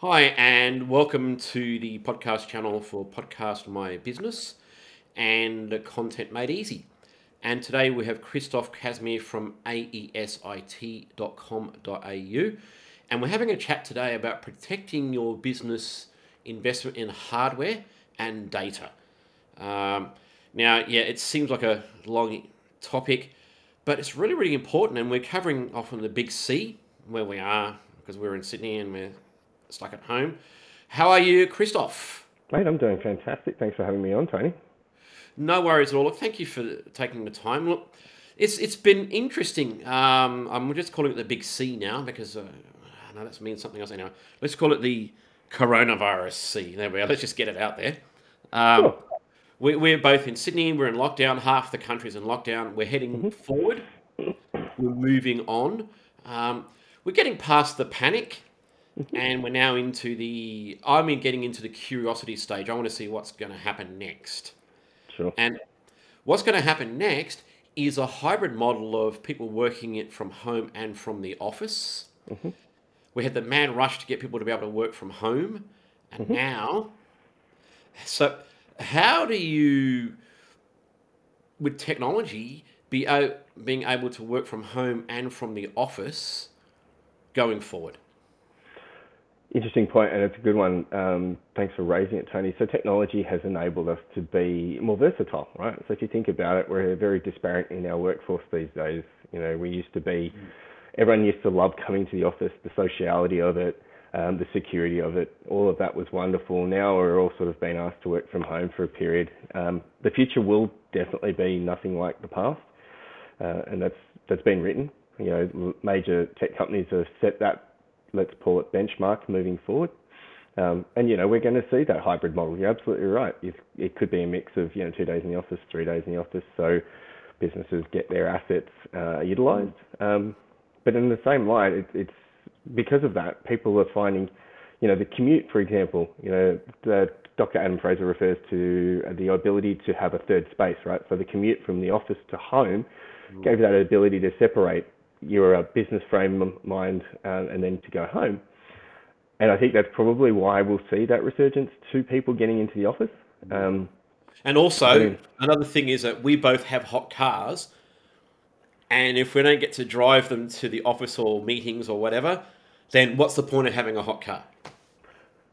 Hi, and welcome to the podcast channel for Podcast My Business and Content Made Easy. And today we have Christoph Casimir from aesit.com.au. And we're having a chat today about protecting your business investment in hardware and data. Um, now, yeah, it seems like a long topic, but it's really, really important. And we're covering off on the big C where we are because we're in Sydney and we're stuck at home. How are you, Christoph? Mate, I'm doing fantastic. Thanks for having me on, Tony. No worries at all. Look, thank you for taking the time. Look, it's it's been interesting. Um, I'm just calling it the big C now because uh, I know that means something else. Anyway, let's call it the coronavirus C. There we are. Let's just get it out there. Um, sure. we, we're both in Sydney. We're in lockdown. Half the country's in lockdown. We're heading mm-hmm. forward. We're moving on. Um, we're getting past the panic and we're now into the I'm getting into the curiosity stage. I want to see what's going to happen next. Sure. And what's going to happen next is a hybrid model of people working it from home and from the office. Mm-hmm. We had the mad rush to get people to be able to work from home, and mm-hmm. now, so how do you, with technology, be being able to work from home and from the office going forward? Interesting point, and it's a good one. Um, thanks for raising it, Tony. So technology has enabled us to be more versatile, right? So if you think about it, we're very disparate in our workforce these days. You know, we used to be, everyone used to love coming to the office, the sociality of it, um, the security of it. All of that was wonderful. Now we're all sort of being asked to work from home for a period. Um, the future will definitely be nothing like the past, uh, and that's that's been written. You know, major tech companies have set that let's call it benchmark moving forward. Um, and you know we're going to see that hybrid model. You're absolutely right. It, it, could be a mix of you know two days in the office, three days in the office, so businesses get their assets uh, utilised. Um, but in the same light, it, it's because of that people are finding, you know, the commute, for example. You know, the, Dr. Adam Fraser refers to the ability to have a third space, right? So the commute from the office to home mm. gave that ability to separate you're a business frame of mind uh, and then to go home. And I think that's probably why we'll see that resurgence to people getting into the office. Um, and also, I mean, another thing is that we both have hot cars. And if we don't get to drive them to the office or meetings or whatever, then what's the point of having a hot car?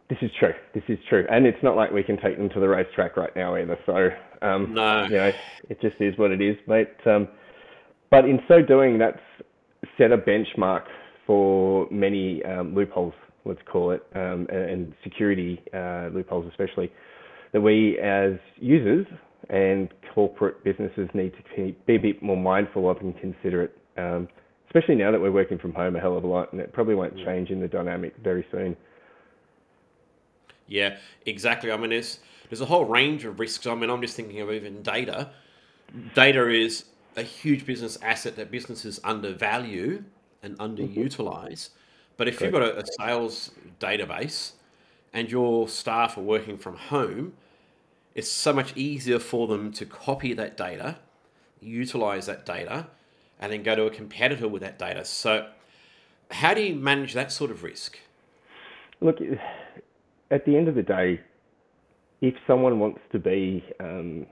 This is true. This is true. And it's not like we can take them to the racetrack right now either. So, um, no. You know, it just is what it is, mate. Um, but in so doing, that's set a benchmark for many um, loopholes, let's call it, um, and security uh, loopholes especially, that we as users and corporate businesses need to be a bit more mindful of and considerate, um, especially now that we're working from home a hell of a lot, and it probably won't change in the dynamic very soon. Yeah, exactly. I mean, there's there's a whole range of risks. I mean, I'm just thinking of even data. Data is a huge business asset that businesses undervalue and underutilize. Mm-hmm. But if you've got a, a, sales database and your staff are working from home, it's so much easier for them to copy that data, utilize that data, and then go to a competitor with that data. So, how do you manage that sort of risk? Look, at the end of the day, if someone wants to be um,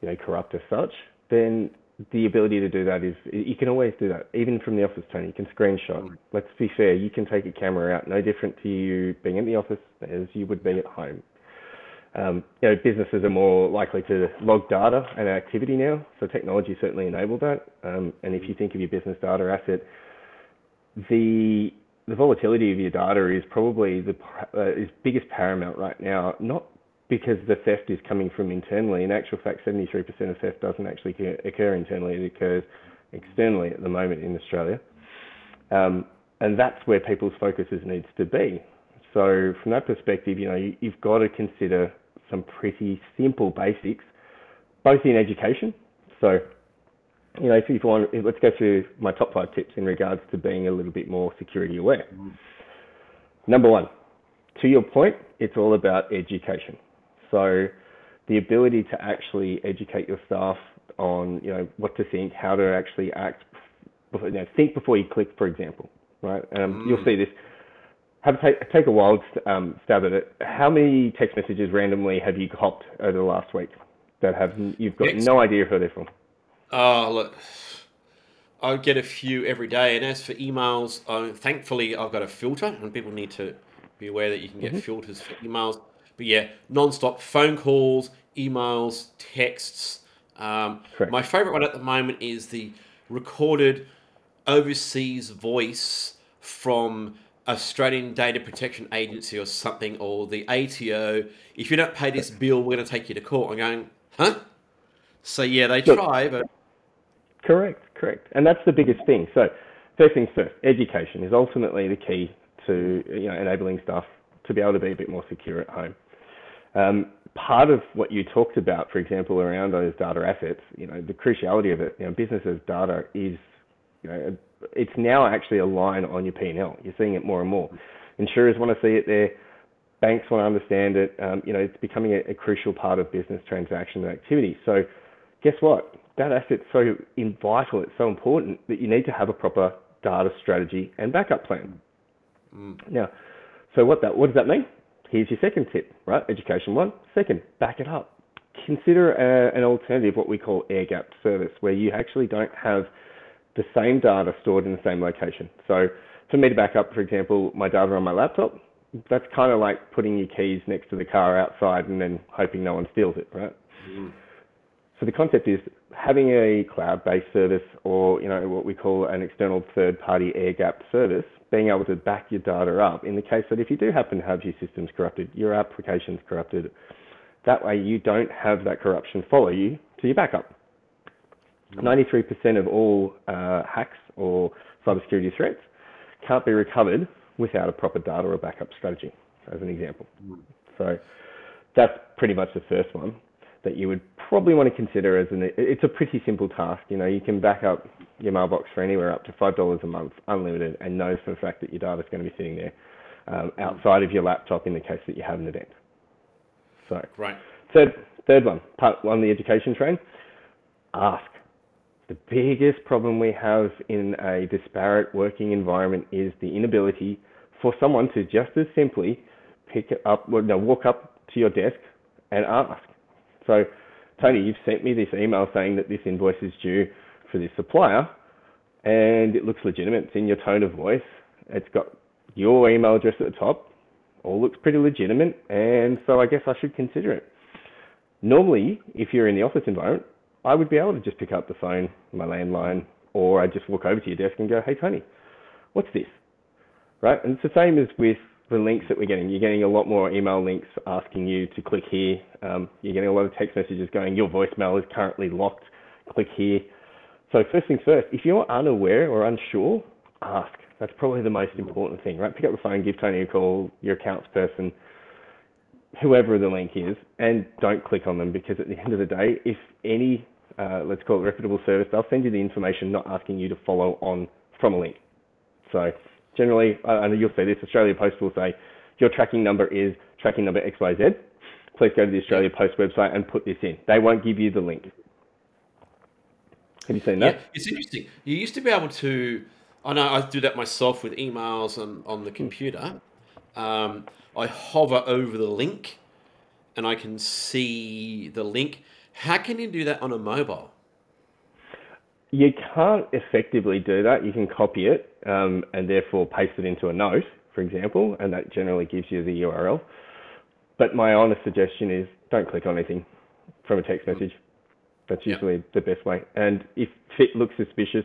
you know, corrupt as such, then the ability to do that is you can always do that, even from the office, Tony. You can screenshot. Mm. Let's be fair, you can take a camera out, no different to you being in the office as you would be at home. Um, you know, businesses are more likely to log data and activity now, so technology certainly enabled that. Um, and if you think of your business data asset, the the volatility of your data is probably the uh, is biggest paramount right now, not because the theft is coming from internally. In actual fact, 73% of theft doesn't actually occur internally, it occurs externally at the moment in Australia. Um, and that's where people's focuses needs to be. So from that perspective, you know, you, you've got to consider some pretty simple basics, both in education. So, you know, if you want, let's go through my top five tips in regards to being a little bit more security aware. Mm. Number one, to your point, it's all about education. So the ability to actually educate your staff on, you know, what to think, how to actually act, before, you know, think before you click, for example, right? Um, mm. You'll see this. have take, take a wild um, stab at it. How many text messages randomly have you copped over the last week that have you've got Next. no idea who they're from? Oh, look, I get a few every day. And as for emails, thankfully I've got a filter, and people need to be aware that you can get mm-hmm. filters for emails. But yeah, non-stop phone calls, emails, texts. Um, my favorite one at the moment is the recorded overseas voice from Australian Data Protection Agency or something, or the ATO. If you don't pay this bill, we're going to take you to court. I'm going, huh? So yeah, they try, but correct, correct, and that's the biggest thing. So first things first, education is ultimately the key to you know enabling staff to be able to be a bit more secure at home. Um, part of what you talked about, for example, around those data assets, you know, the cruciality of it, you know, businesses' data is, you know, it's now actually a line on your P&L. You're seeing it more and more. Insurers want to see it there. Banks want to understand it. Um, you know, it's becoming a, a, crucial part of business transaction and activity. So, guess what? That asset's so vital. It's so important that you need to have a proper data strategy and backup plan. Mm. Now, so what that what does that mean? Here's your second tip, right? Education one. Second, back it up. Consider a, uh, an alternative, what we call air gap service, where you actually don't have the same data stored in the same location. So for me to back up, for example, my data on my laptop, that's kind of like putting your keys next to the car outside and then hoping no one steals it, right? Mm. So the concept is having a cloud-based service or you know what we call an external third-party air-gapped service, being able to back your data up in the case that if you do happen to have your systems corrupted, your applications corrupted, that way you don't have that corruption follow you to your backup. 93% of all uh, hacks or cybersecurity threats can't be recovered without a proper data or backup strategy, as an example. Mm. So that's pretty much the first one that you would probably want to consider as an. It's a pretty simple task. You know, you can back up your mailbox for anywhere up to five dollars a month, unlimited, and know for the fact that your data is going to be sitting there um, outside of your laptop in the case that you have an event. So, right. Third, third one, part one, the education train. Ask the biggest problem we have in a disparate working environment is the inability for someone to just as simply pick up, well, no, walk up to your desk and ask. So, Tony, you've sent me this email saying that this invoice is due for this supplier, and it looks legitimate. It's in your tone of voice. It's got your email address at the top. All looks pretty legitimate, and so I guess I should consider it. Normally, if you're in the office environment, I would be able to just pick up the phone, my landline, or I'd just walk over to your desk and go, hey, Tony, what's this? Right? And it's the same as with the links that we're getting. You're getting a lot more email links asking you to click here. Um, you're getting a lot of text messages going, your voicemail is currently locked, click here. So first things first, if you're unaware or unsure, ask. That's probably the most important thing, right? Pick up the phone, give Tony a call, your accounts person, whoever the link is, and don't click on them because at the end of the day, if any, uh, let's call it reputable service, they'll send you the information not asking you to follow on from a link. So generally, you'll see this, Australia Post will say, your tracking number is tracking number XYZ. Please go to the Australia Post website and put this in. They won't give you the link. Have you seen that? Yeah, it's interesting. You used to be able to, I know I do that myself with emails on, on the computer. Um, I hover over the link and I can see the link. How can you do that on a mobile? You can't effectively do that. You can copy it um, and therefore paste it into a note, for example, and that generally gives you the URL. But my honest suggestion is don't click on anything from a text mm. message. That's usually yep. the best way. And if it looks suspicious,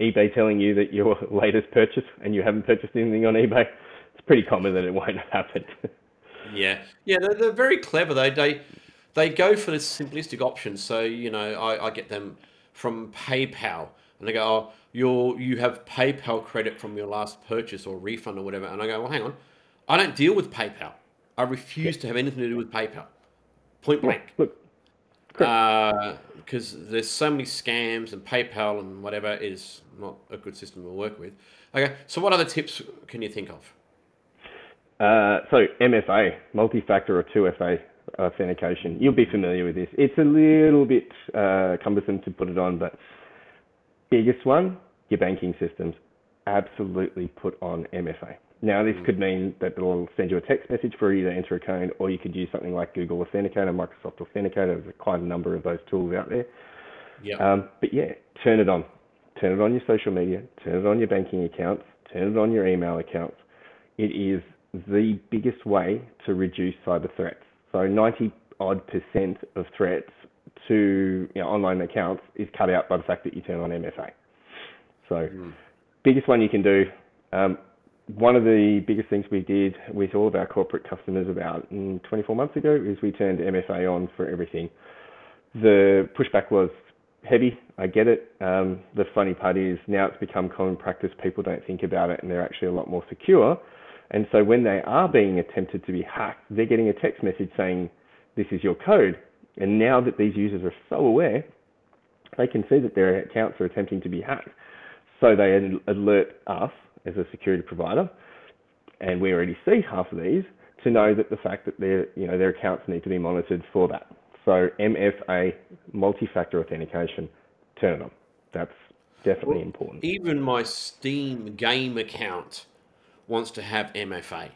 eBay telling you that your latest purchase and you haven't purchased anything on eBay, it's pretty common that it won't happen. yeah, yeah, they're, they're, very clever. They they they go for the simplistic option. So you know, I, I get them from PayPal, and they go, "Oh, you you have PayPal credit from your last purchase or refund or whatever," and I go, "Well, hang on, I don't deal with PayPal. I refuse yeah. to have anything to do with PayPal. Point blank." Look, because uh, there's so many scams and PayPal and whatever is not a good system to work with. Okay, so what other tips can you think of? Uh, so MFA, multi-factor or 2FA authentication. You'll be familiar with this. It's a little bit uh, cumbersome to put it on, but biggest one, your banking systems. Absolutely put on MFA. Now, this Mm. could mean that it'll send you a text message for you to enter a code, or you could use something like Google Authenticator, Microsoft Authenticator. There's quite a number of those tools out there. Yeah. Um, but yeah, turn it on. Turn it on your social media, turn it on your banking accounts, turn it on your email accounts. It is the biggest way to reduce cyber threats. So 90 odd percent of threats to you know, online accounts is cut out by the fact that you turn on MFA. So, Mm. biggest one you can do. Um, one of the biggest things we did with all of our corporate customers about mm, 24 months ago is we turned MFA on for everything. The pushback was heavy. I get it. Um, the funny part is now it's become common practice. People don't think about it, and they're actually a lot more secure. And so when they are being attempted to be hacked, they're getting a text message saying, "This is your code." And now that these users are so aware, they can see that their accounts are attempting to be hacked. So they alert us as a security provider, and we already see half of these to know that the fact that their you know their accounts need to be monitored for that. So MFA, multi-factor authentication, turn it on. That's definitely Well, important. Even my Steam game account wants to have MFA.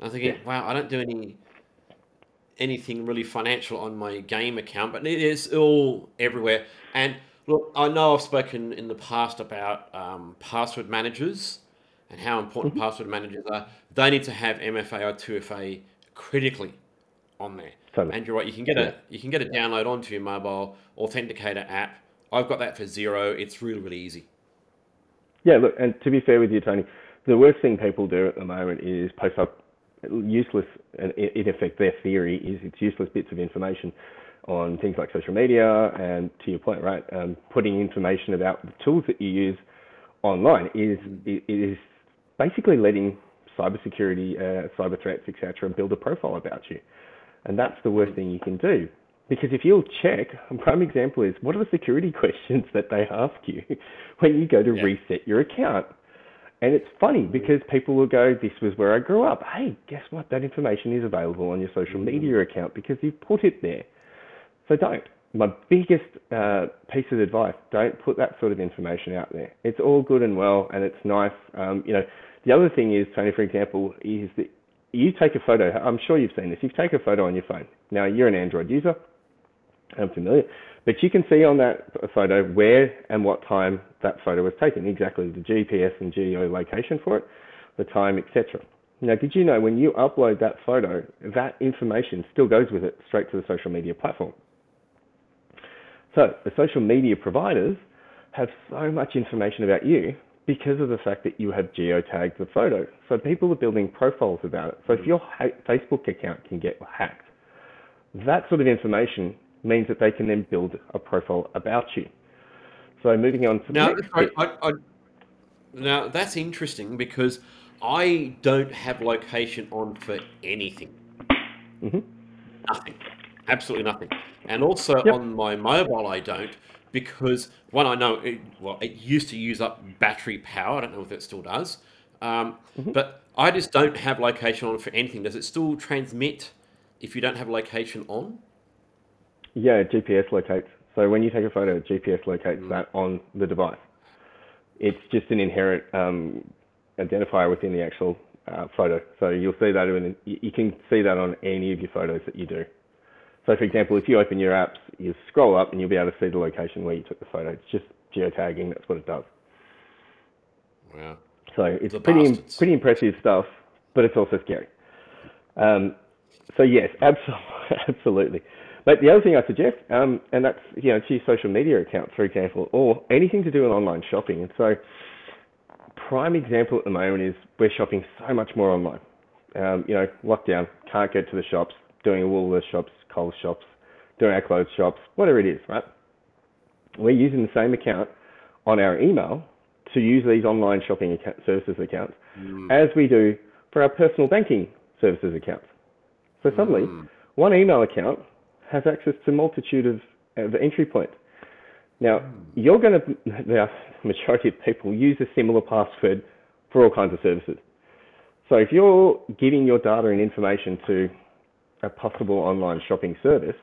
I'm thinking, wow, I don't do any anything really financial on my game account, but it is all everywhere. And look, I know I've spoken in the past about um, password managers and how important password managers are. They need to have MFA or 2FA critically on there. Totally. And you're right, you can get Yeah. a you can get a download onto your mobile authenticator app. I've got that for zero. It's really really easy. Yeah, look, and to be fair with you, Tony, the worst thing people do at the moment is post up useless, in effect, their theory is it's useless bits of information on things like social media. And to your point, right, um, putting information about the tools that you use online is it is basically letting cybersecurity, uh, cyber threats, etc., build a profile about you, and that's the worst thing you can do. Because if you'll check, a prime example is what are the security questions that they ask you when you go to Yeah. reset your account? And it's funny because people will go, This was where I grew up. Hey, guess what? That information is available on your social media account because you've put it there. So don't. My biggest uh, piece of advice: don't put that sort of information out there. It's all good and well, and it's nice. Um, you know, the other thing is, Tony, for example, is that you take a photo. I'm sure you've seen this. You take a photo on your phone. Now you're an Android user. I'm familiar, but you can see on that photo where and what time that photo was taken, exactly the GPS and geolocation for it, the time, etc. Now, did you know when you upload that photo, that information still goes with it straight to the social media platform? So the social media providers have so much information about you because of the fact that you have geotagged the photo. So people are building profiles about it. So if mm. your ha- Facebook account can get hacked, that sort of information means that they can then build a profile about you. So moving on to the Now, next I. I, now that's interesting because I don't have location on for anything. Mhm. Nothing. Absolutely nothing. And also Yep. on my mobile, I don't because one, I know it, well, it used to use up battery power. I don't know if it still does. Um, Mm-hmm. But I just don't have location on for anything. Does it still transmit if you don't have location on? Yeah, GPS locates. So when you take a photo, GPS locates that on the device. It's just an inherent um, identifier within the actual uh, photo. So you'll see that in, you can see that on any of your photos that you do. So for example, if you open your apps, you scroll up and you'll be able to see the location where you took the photo. It's just geotagging. That's what it does. Wow. So it's The pretty pretty impressive stuff, but it's also scary. Um, so yes, absolutely, absolutely. But the other thing I suggest, um, and that's you know to your social media accounts, for example, or anything to do with online shopping. And so, prime example at the moment is we're shopping so much more online. Um, you know, lockdown, can't get to the shops, doing Woolworths shops, Coles shops, doing our clothes shops, whatever it is, right? We're using the same account on our email to use these online shopping account, services accounts as we do for our personal banking services accounts. So suddenly, one email account has access to a multitude of, of entry points. Now, you're going to, the majority of people use a similar password for all kinds of services. So if you're giving your data and information to a possible online shopping service,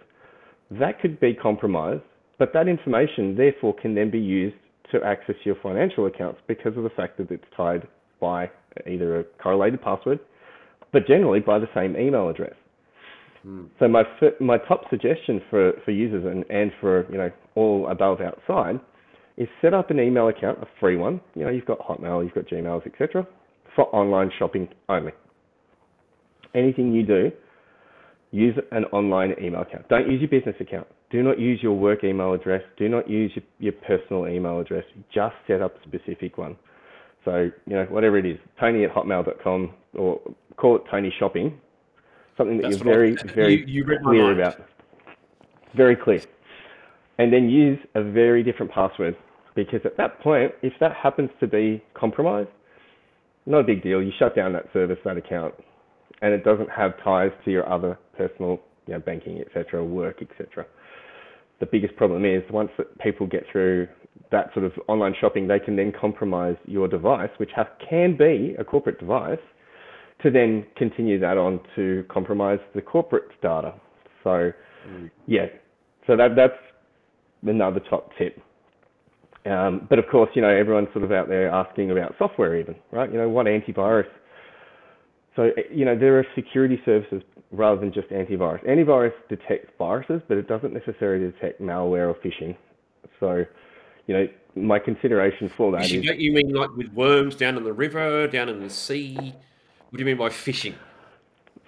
that could be compromised, but that information therefore can then be used to access your financial accounts because of the fact that it's tied by either a correlated password, but generally by the same email address. So my my top suggestion for, for users and, and for you know all above outside is set up an email account, a free one. You know you've got Hotmail, you've got Gmails, etc. For online shopping only. Anything you do, use an online email account. Don't use your business account. Do not use your work email address. Do not use your, your personal email address. Just set up a specific one. So, you know, whatever it is, Tony at hotmail.com or call it Tony Shopping something that That's you're very, I, very you, you clear about. Very clear. And then use a very different password because at that point, if that happens to be compromised, not a big deal. You shut down that service, that account, and it doesn't have ties to your other personal, you know, banking, etc., work, etc. The biggest problem is once people get through that sort of online shopping, they can then compromise your device, which has, can be a corporate device, to then continue that on to compromise the corporate data. So, mm. yeah, so that that's another top tip. Um, but of course, you know, everyone's sort of out there asking about software, even right? You know, what antivirus? So, you know, there are security services rather than just antivirus. Antivirus detects viruses, but it doesn't necessarily detect malware or phishing. So, you know, my consideration for that you, is. You mean like with worms down in the river, down in the sea? What do you mean by phishing?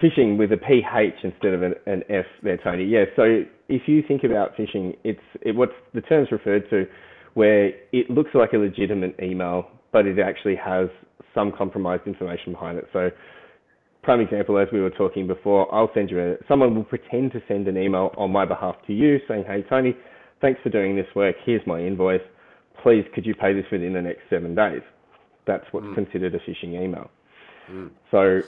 Phishing with a PH instead of an, an F there, Tony. Yeah, so if you think about phishing, it's it, what's the term's referred to where it looks like a legitimate email, but it actually has some compromised information behind it. So prime example, as we were talking before, I'll send you a, someone will pretend to send an email on my behalf to you saying, hey, Tony, thanks for doing this work. Here's my invoice. Please, could you pay this within the next seven days? That's what's mm. considered a phishing email. Mm. So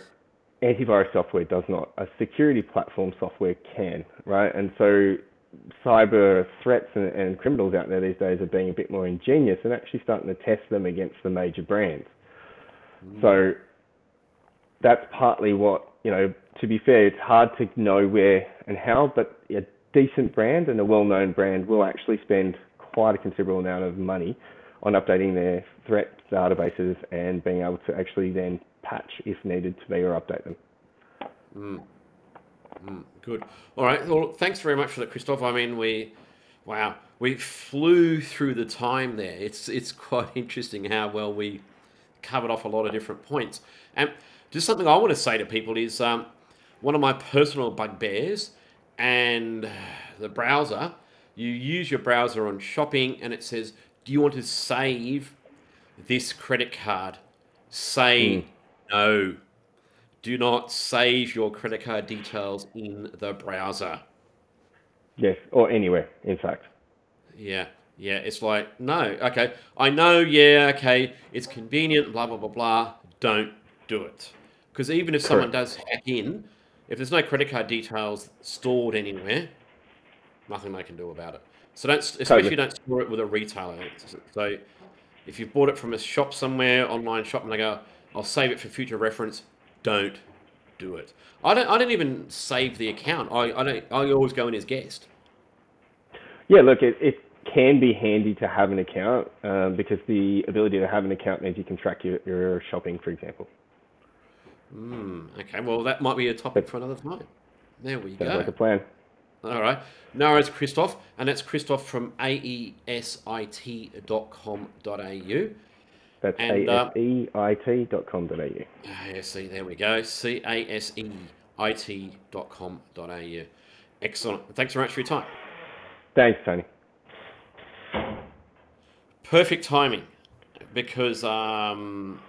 antivirus software does not. A security platform software can, right? And so cyber threats and, and, criminals out there these days are being a bit more ingenious and actually starting to test them against the major brands. Mm. So that's partly what, you know, to be fair, it's hard to know where and how, but a decent brand and a well known brand will actually spend quite a considerable amount of money on updating their threat databases and being able to actually then patch if needed to be or update them. Mm. Mm, good. All right. Well, thanks very much for that, Christoph. I mean, we, wow, we flew through the time there. It's it's quite interesting how well we covered off a lot of different points. And just something I want to say to people is um, one of my personal bugbears and the browser. You use your browser on shopping, and it says, "Do you want to save this credit card?" Say mm. No. Do not save your credit card details in the browser. Yes, or anywhere, in fact. Yeah, yeah. It's like, no, okay. I know, yeah, okay. It's convenient, blah, blah, blah, blah. Don't do it. Because even if Correct. someone does hack in, if there's no credit card details stored anywhere, nothing they can do about it. So don't, especially totally. don't store it with a retailer. So if you've bought it from a shop somewhere, online shop, and they go, I'll save it for future reference. Don't do it. I don't. I don't even save the account. I, I don't. I always go in as guest. Yeah, look, it, it can be handy to have an account um, because the ability to have an account means you can track your, your shopping, for example. Mm, okay, well, that might be a topic for another time. There we Sounds go. like a plan. All right. It's Christoph, and that's Christoph from aesit.com.au. That's aseit.com.au. Yeah, see, there we go. C-A-S-E-I-T.com.au. Excellent. Thanks very much for your time. Thanks, Tony. Perfect timing because um,